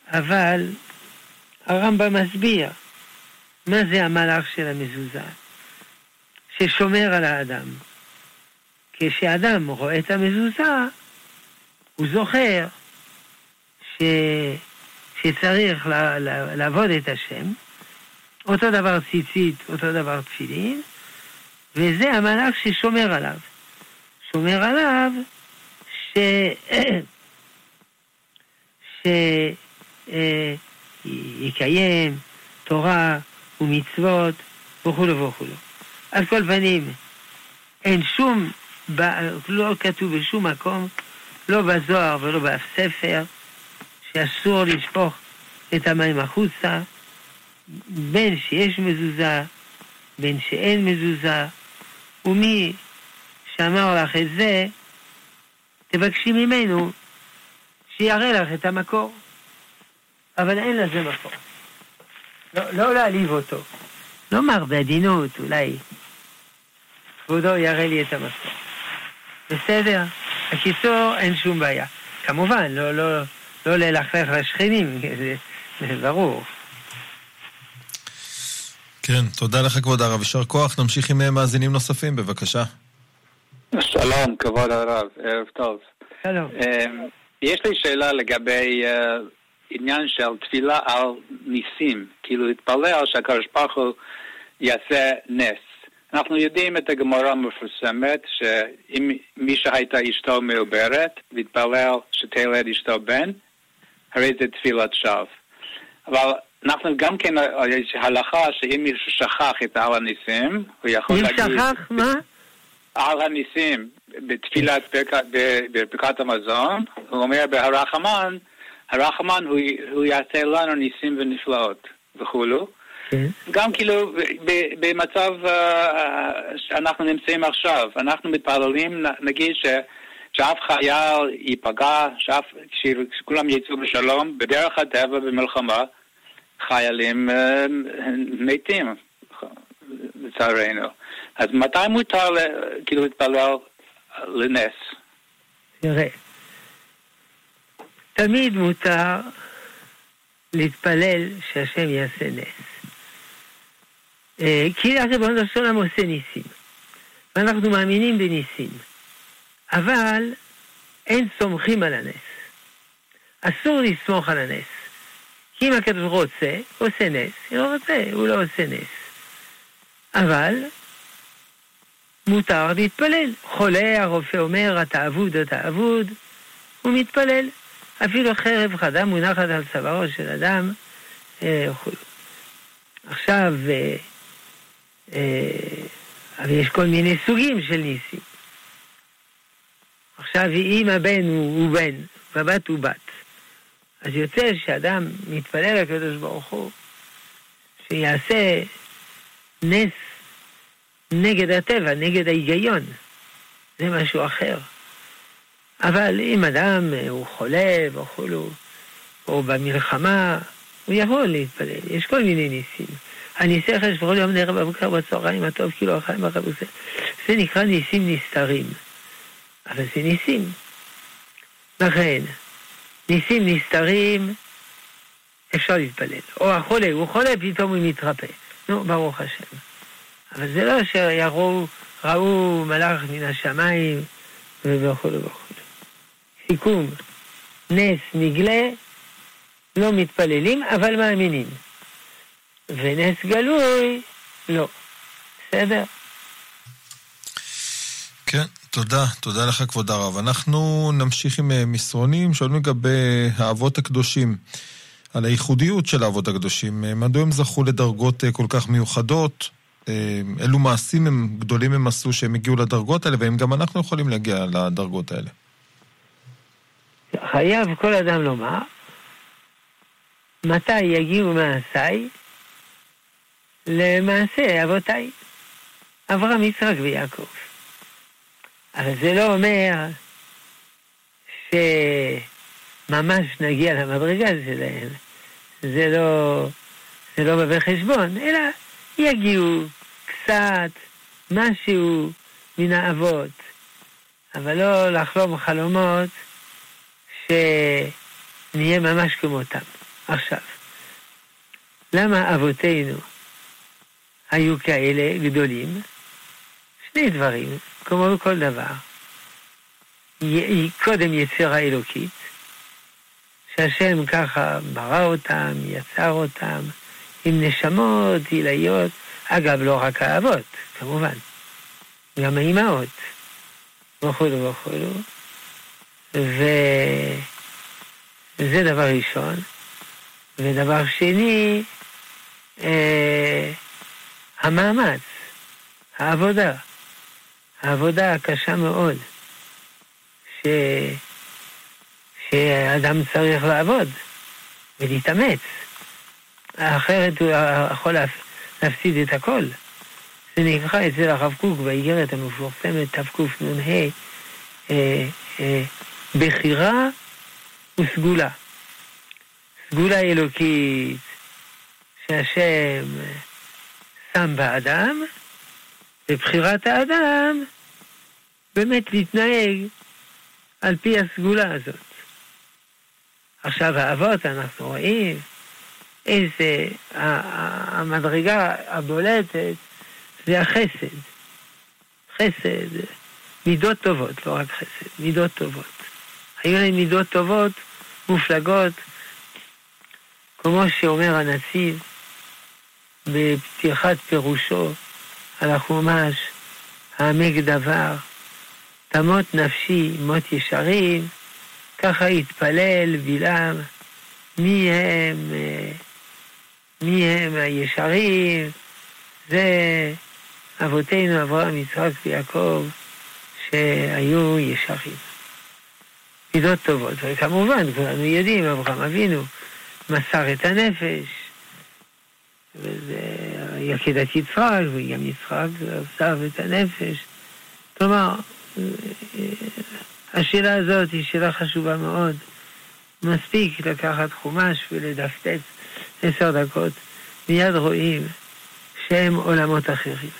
אבל הרמב"ם מסביר מה זה המלאך של המזוזה, ששומר על האדם. כשאדם רואה את המזוזה, הוא זוכר ש... שצריך. לעבוד את השם, אותו דבר ציצית, אותו דבר תפילין, וזה המלאך ששומר עליו. שומר עליו ש... שיקיים תורה ומצוות וכולו וכולו. על כל פנים, אין שום, לא כתוב בשום מקום, לא בזוהר ולא באף ספר, שאסור לשפוך את המים החוצה, בין שיש מזוזה, בין שאין מזוזה, ומי שאמר לך את זה, תבקשי ממנו שיראה לך את המקור. אבל אין לזה מקור. לא, לא להעליב אותו. לומר בעדינות, אולי כבודו יראה לי את המסור. בסדר? בקיצור, אין שום בעיה. כמובן, לא, לא, לא ללכלך לשכנים, זה, ברור. כן, תודה לך כבוד הרב, יישר כוח. נמשיך עם מאזינים נוספים, בבקשה. שלום, כבוד הרב, ערב טוב. שלום. אמ, יש לי שאלה לגבי אה, עניין של תפילה על ניסים, כאילו להתפלל שהקדוש ברוך הוא יעשה נס. אנחנו יודעים את הגמרא המפורסמת, שאם מי שהייתה אשתו מעוברת, והתפלל שתלד אשתו בן, הרי זה תפילת שווא. אבל אנחנו גם כן, יש הלכה שאם מישהו שכח את על הניסים, הוא יכול להגיד... שכח, מה? על הניסים בתפילת ברכת- המזון, הוא אומר בהרחמן, הרחמן הוא, הוא יעשה לנו ניסים ונפלאות וכולו. גם כאילו במצב אה, שאנחנו נמצאים עכשיו, אנחנו מתפללים, נגיד ש... שאף חייל ייפגע, שאף, שכולם יצאו בשלום, בדרך הטבע במלחמה, חיילים אה, מתים, לצערנו. אז מתי מותר כאילו להתפלל לנס? תראה, תמיד מותר להתפלל שהשם יעשה נס. אה, כי הריבונו של עולם עושה ניסים, ואנחנו מאמינים בניסים. אבל אין סומכים על הנס. אסור לסמוך על הנס. כי אם הקדוש ברוך הוא רוצה, הוא עושה נס. אם לא רוצה, הוא לא עושה נס. אבל מותר להתפלל. חולה, הרופא אומר, אתה אבוד, אתה אבוד, הוא מתפלל. אפילו חרב חדה מונחת על צווארו של אדם, אה. עכשיו, אה, אה, אבל יש כל מיני סוגים של ניסים. עכשיו, אם הבן הוא, בן, והבת הוא בת, אז יוצא שאדם מתפלל לקדוש ברוך הוא, שיעשה נס נגד הטבע, נגד ההיגיון. זה משהו אחר. אבל אם אדם אה, הוא חולה וכולו, או במלחמה, הוא יכול להתפלל. יש כל מיני ניסים. הניסי אחרי שבכל יום נערב בבוקר בצהריים, הטוב כאילו החיים זה. זה נקרא ניסים נסתרים. אבל זה ניסים. לכן, ניסים נסתרים, אפשר להתפלל. או החולה, הוא חולה, פתאום הוא מתרפא. נו, ברוך השם. אבל זה לא שיראו, ראו מלאך מן השמיים וכו' וכו'. סיכום, נס נגלה, לא מתפללים, אבל מאמינים. ונס גלוי, לא. בסדר? כן, תודה, תודה לך כבוד הרב. אנחנו נמשיך עם אה, מסרונים, שואלים לגבי האבות הקדושים, על הייחודיות של האבות הקדושים. אה, מדוע הם זכו לדרגות אה, כל כך מיוחדות? אילו מעשים הם, גדולים הם עשו שהם הגיעו לדרגות האלה, והאם גם אנחנו יכולים להגיע לדרגות האלה? חייב כל אדם לומר, מתי יגיעו מעשיי למעשה אבותיי, אברהם, יצחק ויעקב. אבל זה לא אומר שממש נגיע למדרגה שלהם. זה לא, זה לא בא בחשבון, אלא יגיעו קצת, משהו מן האבות, אבל לא לחלום חלומות שנהיה ממש כמותם. עכשיו, למה אבותינו היו כאלה גדולים? שני דברים, כמו בכל דבר. י- קודם יצירה אלוקית, שהשם ככה ברא אותם, יצר אותם, עם נשמות עילאיות, אגב, לא רק האבות, כמובן, גם האימהות, וכולו וכולו. וזה דבר ראשון. ודבר שני, אה, המאמץ, העבודה. העבודה הקשה מאוד, ש... שאדם צריך לעבוד ולהתאמץ, אחרת הוא יכול להפ- להפסיד את הכל. זה נקרא אצל הרב קוק באיגרת המפורסמת תקנ"ה, אה, אה, בחירה וסגולה. סגולה אלוקית, שהשם שם באדם, ובחירת האדם באמת להתנהג על פי הסגולה הזאת. עכשיו, האבות, אנחנו רואים איזה, המדרגה הבולטת זה החסד. חסד, מידות טובות, לא רק חסד, מידות טובות. היו להם מידות טובות, מופלגות, כמו שאומר הנציב בפתיחת פירושו על החומש, העמק דבר, תמות נפשי מות ישרים, ככה התפלל בלעם, מי הם, אה, מי הם הישרים, זה אבותינו אברהם, יצחק ויעקב, שהיו ישרים. מידות טובות, וכמובן, כולנו יודעים, אברהם אבינו מסר את הנפש, וזה יחידת יצחק, וגם יצחק מסר את הנפש. כלומר, השאלה הזאת היא שאלה חשובה מאוד. מספיק לקחת חומש ולדפדף עשר דקות, מיד רואים שהם עולמות אחרים.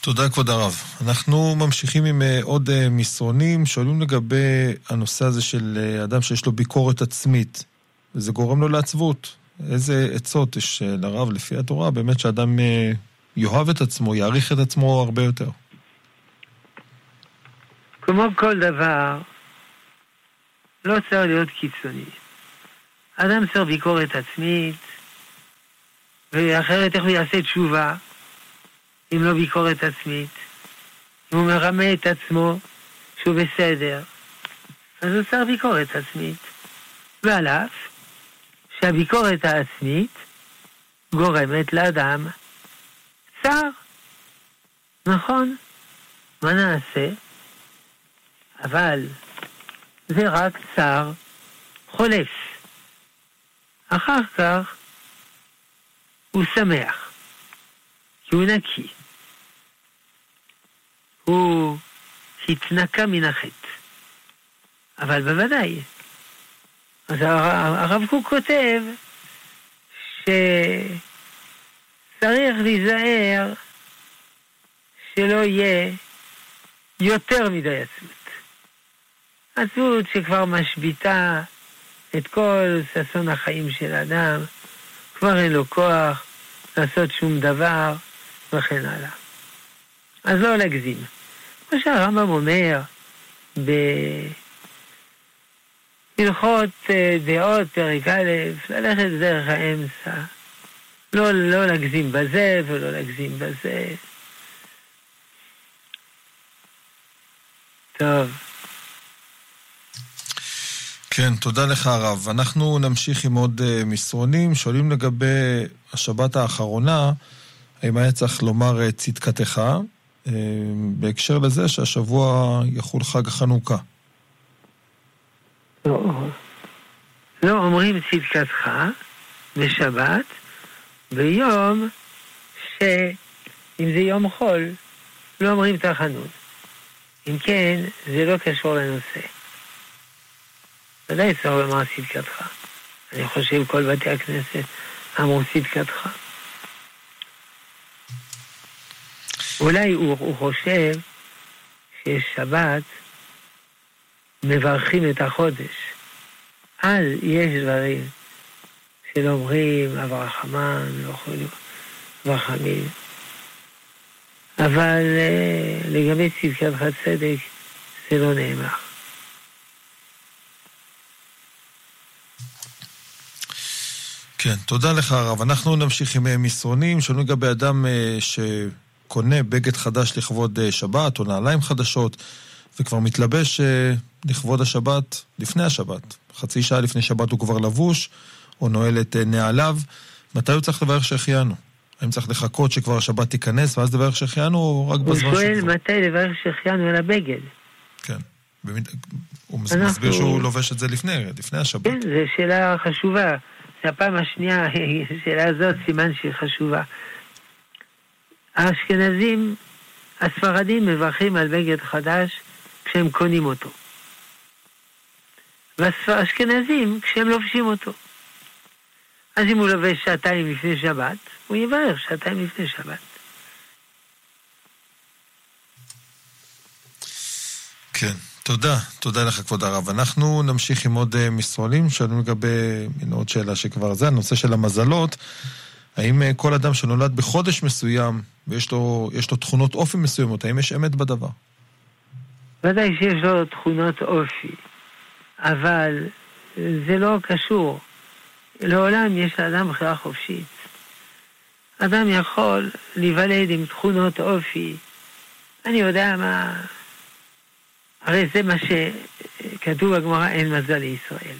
תודה, כבוד הרב. אנחנו ממשיכים עם אה, עוד אה, מסרונים, שואלים לגבי הנושא הזה של אה, אדם שיש לו ביקורת עצמית, וזה גורם לו לעצבות. איזה עצות יש לרב לפי התורה, באמת שאדם יאהב את עצמו, יעריך את עצמו הרבה יותר. כמו כל דבר, לא צריך להיות קיצוני. אדם צריך ביקורת עצמית, ואחרת איך הוא יעשה תשובה אם לא ביקורת עצמית? אם הוא מרמה את עצמו שהוא בסדר, אז הוא צריך ביקורת עצמית. ועל אף שהביקורת העצמית גורמת לאדם צער. נכון, מה נעשה? אבל זה רק צער חולף. אחר כך הוא שמח, כי הוא נקי. הוא התנקה מן החטא. אבל בוודאי. אז הרב קוק כותב שצריך להיזהר שלא יהיה יותר מדי עצמות. עצמות שכבר משביתה את כל ששון החיים של האדם, כבר אין לו כוח לעשות שום דבר, וכן הלאה. אז לא להגזים. כמו שהרמב"ם אומר בהלכות אה, דעות, פרק א', ללכת דרך האמצע. לא, לא להגזים בזה ולא להגזים בזה. טוב. כן, תודה לך הרב. אנחנו נמשיך עם עוד uh, מסרונים. שואלים לגבי השבת האחרונה, האם היה צריך לומר uh, צדקתך, uh, בהקשר לזה שהשבוע יחול חג החנוכה. לא, לא אומרים צדקתך בשבת ביום שאם זה יום חול, לא אומרים תחנון. אם כן, זה לא קשור לנושא. ודאי צריך לומר צדקתך. אני חושב כל בתי הכנסת אמרו צדקתך. אולי הוא, הוא חושב שיש שבת, מברכים את החודש. אז יש דברים של אומרים אברחמן וכו', ורחמים. אבל אה, לגבי צדקת צדק זה לא נאמר. כן, תודה לך הרב. אנחנו נמשיך עם אה, מסרונים, שואלים לגבי אדם אה, שקונה בגד חדש לכבוד שבת, או נעליים חדשות, וכבר מתלבש לכבוד השבת, לפני השבת. חצי שעה לפני שבת הוא כבר לבוש, או נועל את נעליו. מתי הוא צריך לברך שהחיינו? האם צריך לחכות שכבר השבת תיכנס, ואז לברך שהחיינו, או רק בזמן שכבר? הוא שואל מתי לברך שהחיינו על הבגד. כן. הוא מסביר שהוא לובש את זה לפני, לפני השבת. כן, זו שאלה חשובה. הפעם השנייה, השאלה הזאת, סימן שהיא חשובה. האשכנזים, הספרדים מברכים על בגד חדש כשהם קונים אותו. והאשכנזים כשהם לובשים אותו. אז אם הוא לובש שעתיים לפני שבת, הוא יברך שעתיים לפני שבת. כן, תודה. תודה לך, כבוד הרב. אנחנו נמשיך עם עוד uh, מסרונים, שואלים לגבי, הנה עוד שאלה שכבר זה, הנושא של המזלות. האם uh, כל אדם שנולד בחודש מסוים ויש לו, לו תכונות אופי מסוימות, האם יש אמת בדבר? ודאי שיש לו תכונות אופי, אבל זה לא קשור. לעולם יש לאדם בחירה חופשית. אדם יכול להיוולד עם תכונות אופי. אני יודע מה... הרי זה מה שכתוב בגמרא, אין מזל לישראל.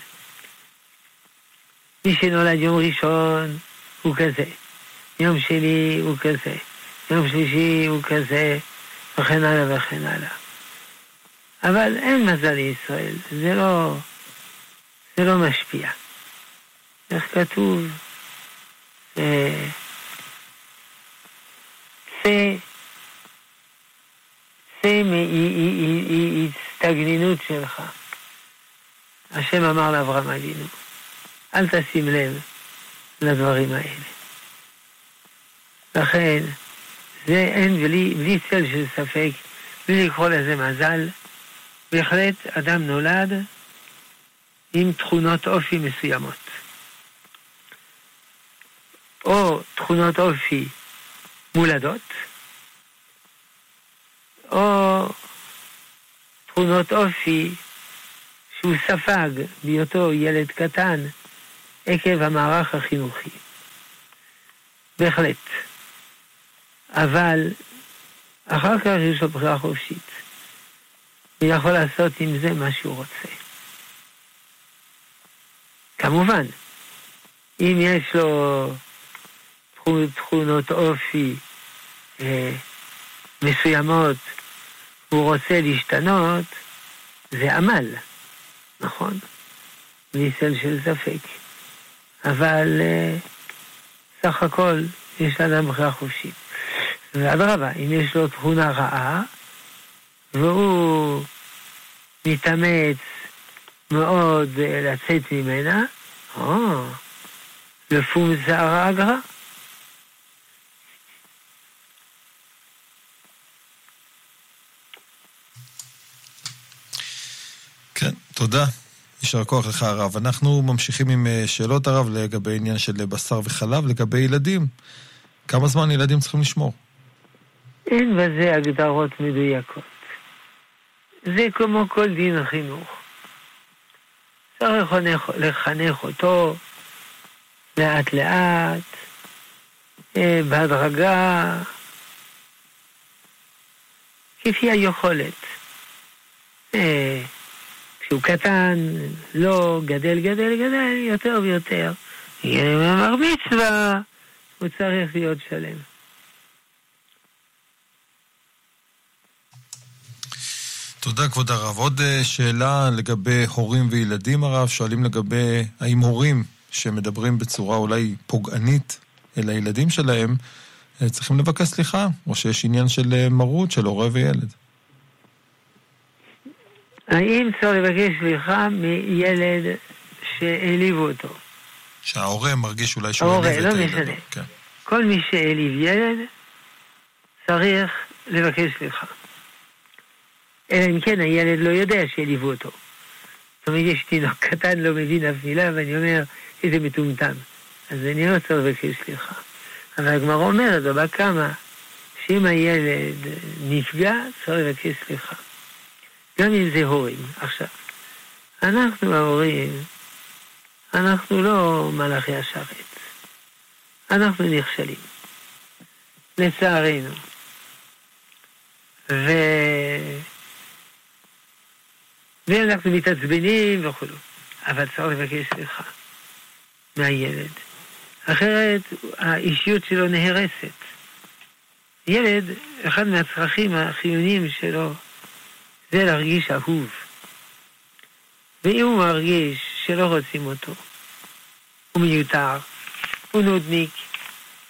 מי שנולד יום ראשון הוא כזה, יום שני הוא כזה, יום שלישי הוא כזה, וכן הלאה וכן הלאה. אבל אין מזל לישראל, זה לא, זה לא משפיע. איך כתוב? אה, צא, צא מהסתגנינות שלך. השם אמר לאברהם אבינו, אל תשים לב לדברים האלה. לכן, זה אין בלי, בלי צל של ספק, בלי לקרוא לזה מזל, בהחלט אדם נולד עם תכונות אופי מסוימות. או תכונות אופי מולדות, או תכונות אופי שהוא ספג בהיותו ילד קטן עקב המערך החינוכי. בהחלט. אבל אחר כך יש לו בחירה חופשית. הוא יכול לעשות עם זה מה שהוא רוצה. כמובן, אם יש לו תכונות אופי אה, מסוימות, הוא רוצה להשתנות, זה עמל, נכון? בלי צל של ספק. אבל אה, סך הכל יש לאדם בחירה חופשית. ואדרבה, אם יש לו תכונה רעה, והוא מתאמץ מאוד אה, לצאת ממנה, או, לפום שערה אגרה. כן, תודה. יישר כוח לך הרב. אנחנו ממשיכים עם אה, שאלות הרב לגבי עניין של בשר וחלב, לגבי ילדים. כמה זמן ילדים צריכים לשמור? אין בזה הגדרות מדויקות. זה כמו כל דין החינוך. צריך לחנך אותו לאט לאט, אה, בהדרגה, כפי היכולת. אה, כשהוא קטן, לא גדל, גדל, גדל, יותר ויותר. יהיה בר מצווה, הוא צריך להיות שלם. תודה, כבוד הרב. עוד אה, שאלה לגבי הורים וילדים, הרב. שואלים לגבי האם הורים שמדברים בצורה אולי פוגענית אל הילדים שלהם, אה, צריכים לבקש סליחה, או שיש עניין של אה, מרות של הורה וילד. האם צריך לבקש סליחה מילד שהעליבו אותו? שההורה מרגיש אולי שהוא העליב לא את הילד. ההורה, לא משנה. כן. כל מי שהעליב ילד צריך לבקש סליחה. אלא אם כן הילד לא יודע שהעליבו אותו. זאת אומרת, יש תינוק קטן, לא מבין אף מילה, ואני אומר, איזה מטומטם. אז אני לא צריך לבקש סליחה. אבל הגמרא אומרת, בבא קמא, שאם הילד נפגע, צריך לבקש סליחה. גם אם זה הורים. עכשיו, אנחנו ההורים, אנחנו לא מלאכי השרת. אנחנו נכשלים. לצערנו. ו... ואנחנו מתעצבנים וכו'. אבל צריך לבקש סליחה מהילד. אחרת האישיות שלו נהרסת. ילד, אחד מהצרכים החיוניים שלו זה להרגיש אהוב. ואם הוא מרגיש שלא רוצים אותו, הוא מיותר, הוא נודניק,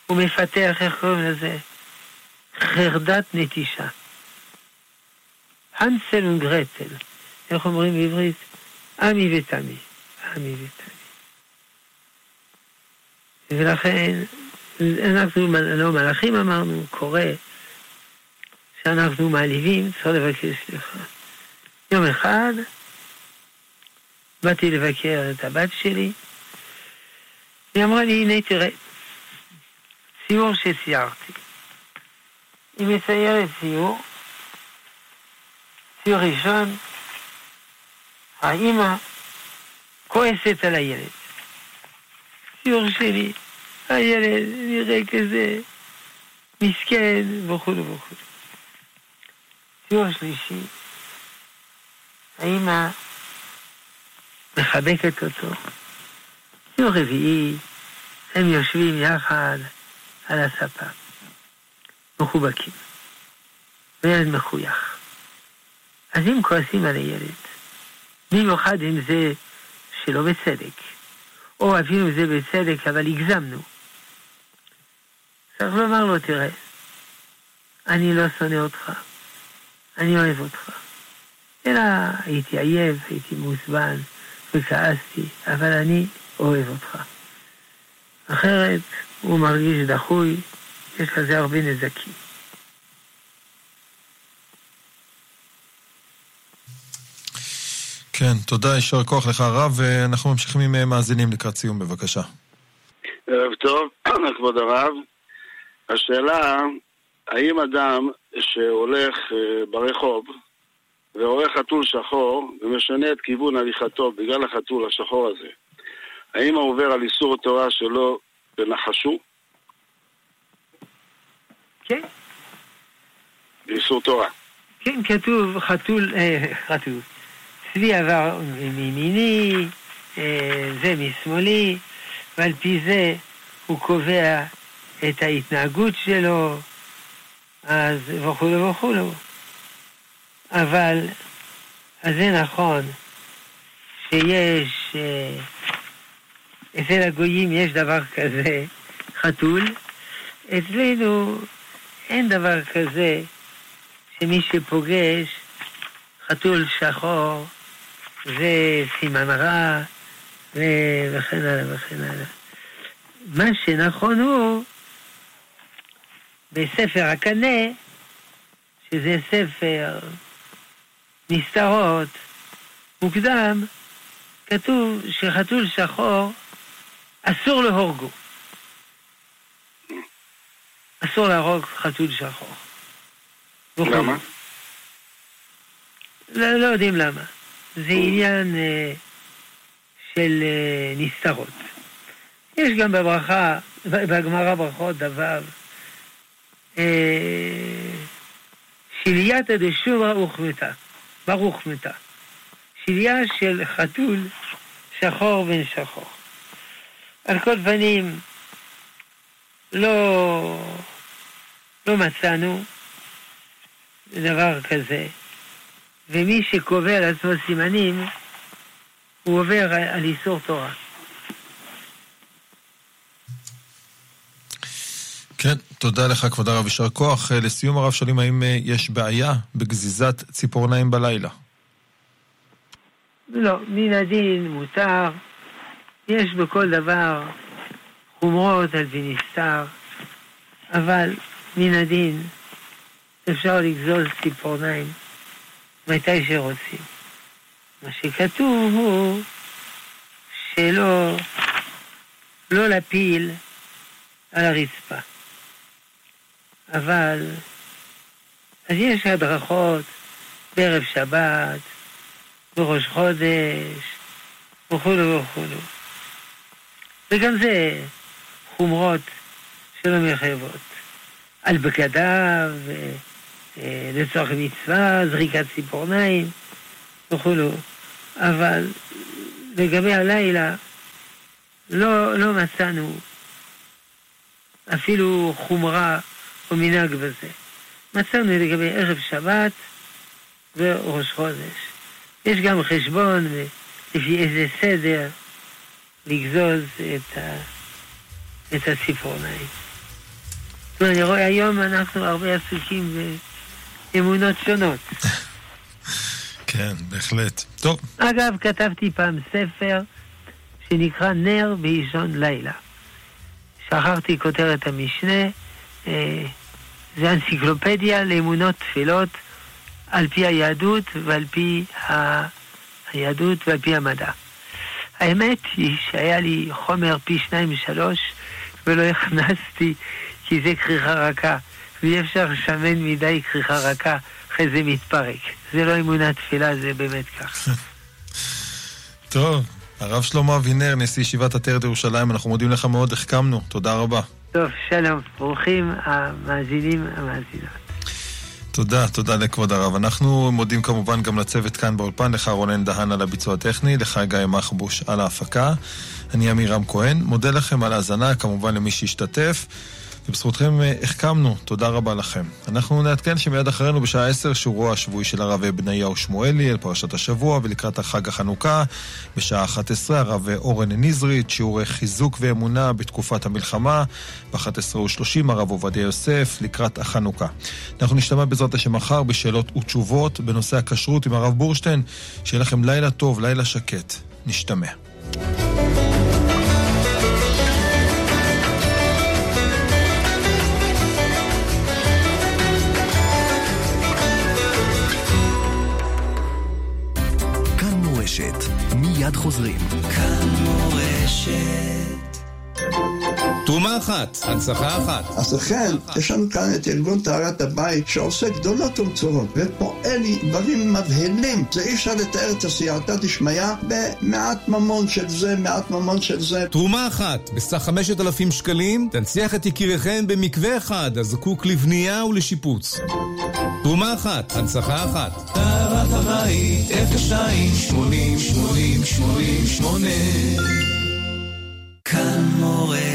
הוא מפתח, איך קוראים לזה? חרדת נטישה. הנסל וגרטל. איך אומרים בעברית? עמי ותמי. עמי ותמי. ולכן אנחנו לא מלאכים אמרנו, קורה שאנחנו מעליבים, צריך לבקש סליחה. יום אחד באתי לבקר את הבת שלי, היא אמרה לי, הנה תראה, ציור שציירתי. היא מציירת ציור, ציור ראשון, האימא כועסת על הילד. ציור שני, הילד נראה כזה מסכן וכו' וכו'. ציור שלישי, האמא מחבקת אותו. ציור רביעי, הם יושבים יחד על הספה, מחובקים, וילד מחוייך. אז אם כועסים על הילד, במיוחד אם זה שלא בצדק, או אפילו אם זה בצדק, אבל הגזמנו, צריך לומר לו, תראה, אני לא שונא אותך, אני אוהב אותך. אלא הייתי עייף, הייתי מעוצבן וכעסתי, אבל אני אוהב אותך. אחרת הוא מרגיש דחוי, יש לזה הרבה נזקים. כן, תודה, יישר כוח לך הרב, ואנחנו ממשיכים עם אה, מאזינים לקראת סיום, בבקשה. ערב טוב, כבוד הרב. השאלה, האם אדם שהולך אה, ברחוב ורואה חתול שחור ומשנה את כיוון הליכתו בגלל החתול השחור הזה, האם הוא עובר על איסור תורה שלו ונחשו? כן. באיסור תורה. כן, כתוב חתול, אה, חתול. צבי עבר מימיני, אה, זה משמאלי, ועל פי זה הוא קובע את ההתנהגות שלו, אז וכולו וכולו. אבל, אז זה נכון שיש, אה, אצל הגויים יש דבר כזה, חתול, אצלנו אין דבר כזה שמי שפוגש חתול שחור זה סימן רע וכן הלאה וכן הלאה. מה שנכון הוא בספר הקנה, שזה ספר נסתרות, מוקדם, כתוב שחתול שחור אסור להורגו. אסור להרוג חתול שחור. למה? לא, לא יודעים למה. זה עניין אה, של אה, נסתרות. יש גם בברכה, בגמרא ברכות דבר, אה, שלייתא דשורא וכמתה, ברוך מתה. שליה של חתול שחור בן שחור. על כל פנים, לא, לא מצאנו דבר כזה, ומי שקובע לעצמו סימנים, הוא עובר על איסור תורה. כן, תודה לך כבוד הרב, יישר כוח. אה, לסיום הרב שואלים האם אה, יש בעיה בגזיזת ציפורניים בלילה? לא, מן הדין מותר, יש בכל דבר חומרות על פי נסתר, אבל מן הדין אפשר לגזוז ציפורניים מתי שרוצים. מה שכתוב הוא שלא לא להפיל על הרצפה. אבל, אז יש הדרכות בערב שבת, בראש חודש, וכולו וכולו. וגם זה חומרות שלא מחייבות. על בגדיו, לצורך מצווה, זריקת ציפורניים וכולו. אבל לגבי הלילה לא, לא מצאנו אפילו חומרה או מנהג בזה. מצאנו לגבי ערב שבת וראש חודש. יש גם חשבון לפי איזה סדר לגזוז את, ה, את הציפורניים. אני רואה היום אנחנו הרבה עסוקים באמונות שונות. כן, בהחלט. טוב. אגב, כתבתי פעם ספר שנקרא נר באישון לילה. שכחתי כותרת המשנה, אה, זה אנציקלופדיה לאמונות תפילות על פי היהדות ועל פי ה... היהדות ועל פי המדע. האמת היא שהיה לי חומר פי שניים ושלוש ולא הכנסתי כי זה כריכה רכה ואי אפשר לשמן מדי כריכה רכה אחרי זה מתפרק. זה לא אמונת תפילה, זה באמת ככה. טוב, הרב שלמה אבינר, נשיא ישיבת עטרת ירושלים, אנחנו מודים לך מאוד, החכמנו, תודה רבה. טוב, שלום, ברוכים המאזינים, המאזינות. תודה, תודה לכבוד הרב. אנחנו מודים כמובן גם לצוות כאן באולפן, לך רונן דהן על הביצוע הטכני, לך גיא מחבוש על ההפקה. אני עמירם כהן, מודה לכם על ההאזנה, כמובן למי שהשתתף. ובזכותכם אה, החכמנו, תודה רבה לכם. אנחנו נעדכן שמיד אחרינו בשעה 10 שורו השבועי של הרב בניהו שמואלי על פרשת השבוע ולקראת החג החנוכה. בשעה 11 הרב אורן נזרית, שיעורי חיזוק ואמונה בתקופת המלחמה. ב-11:30 הרב עובדיה יוסף לקראת החנוכה. אנחנו נשתמע בעזרת השם מחר בשאלות ותשובות בנושא הכשרות עם הרב בורשטיין. שיהיה לכם לילה טוב, לילה שקט. נשתמע. מיד חוזרים. כאן מורשת. תרומה אחת, הנצחה אחת. אז לכן, יש לנו כאן את ארגון טהרת הבית שעושה גדולות ומצורות ופועל דברים מבהלים. זה אי אפשר לתאר את הסייעתא דשמיא במעט ממון של זה, מעט ממון של זה. תרומה אחת, בסך חמשת אלפים שקלים, תנציח את יקיריכם במקווה אחד הזקוק לבנייה ולשיפוץ. תרומה אחת, הנצחה אחת. טהרת הבית, 02 80 80 80 8 כאן מורשת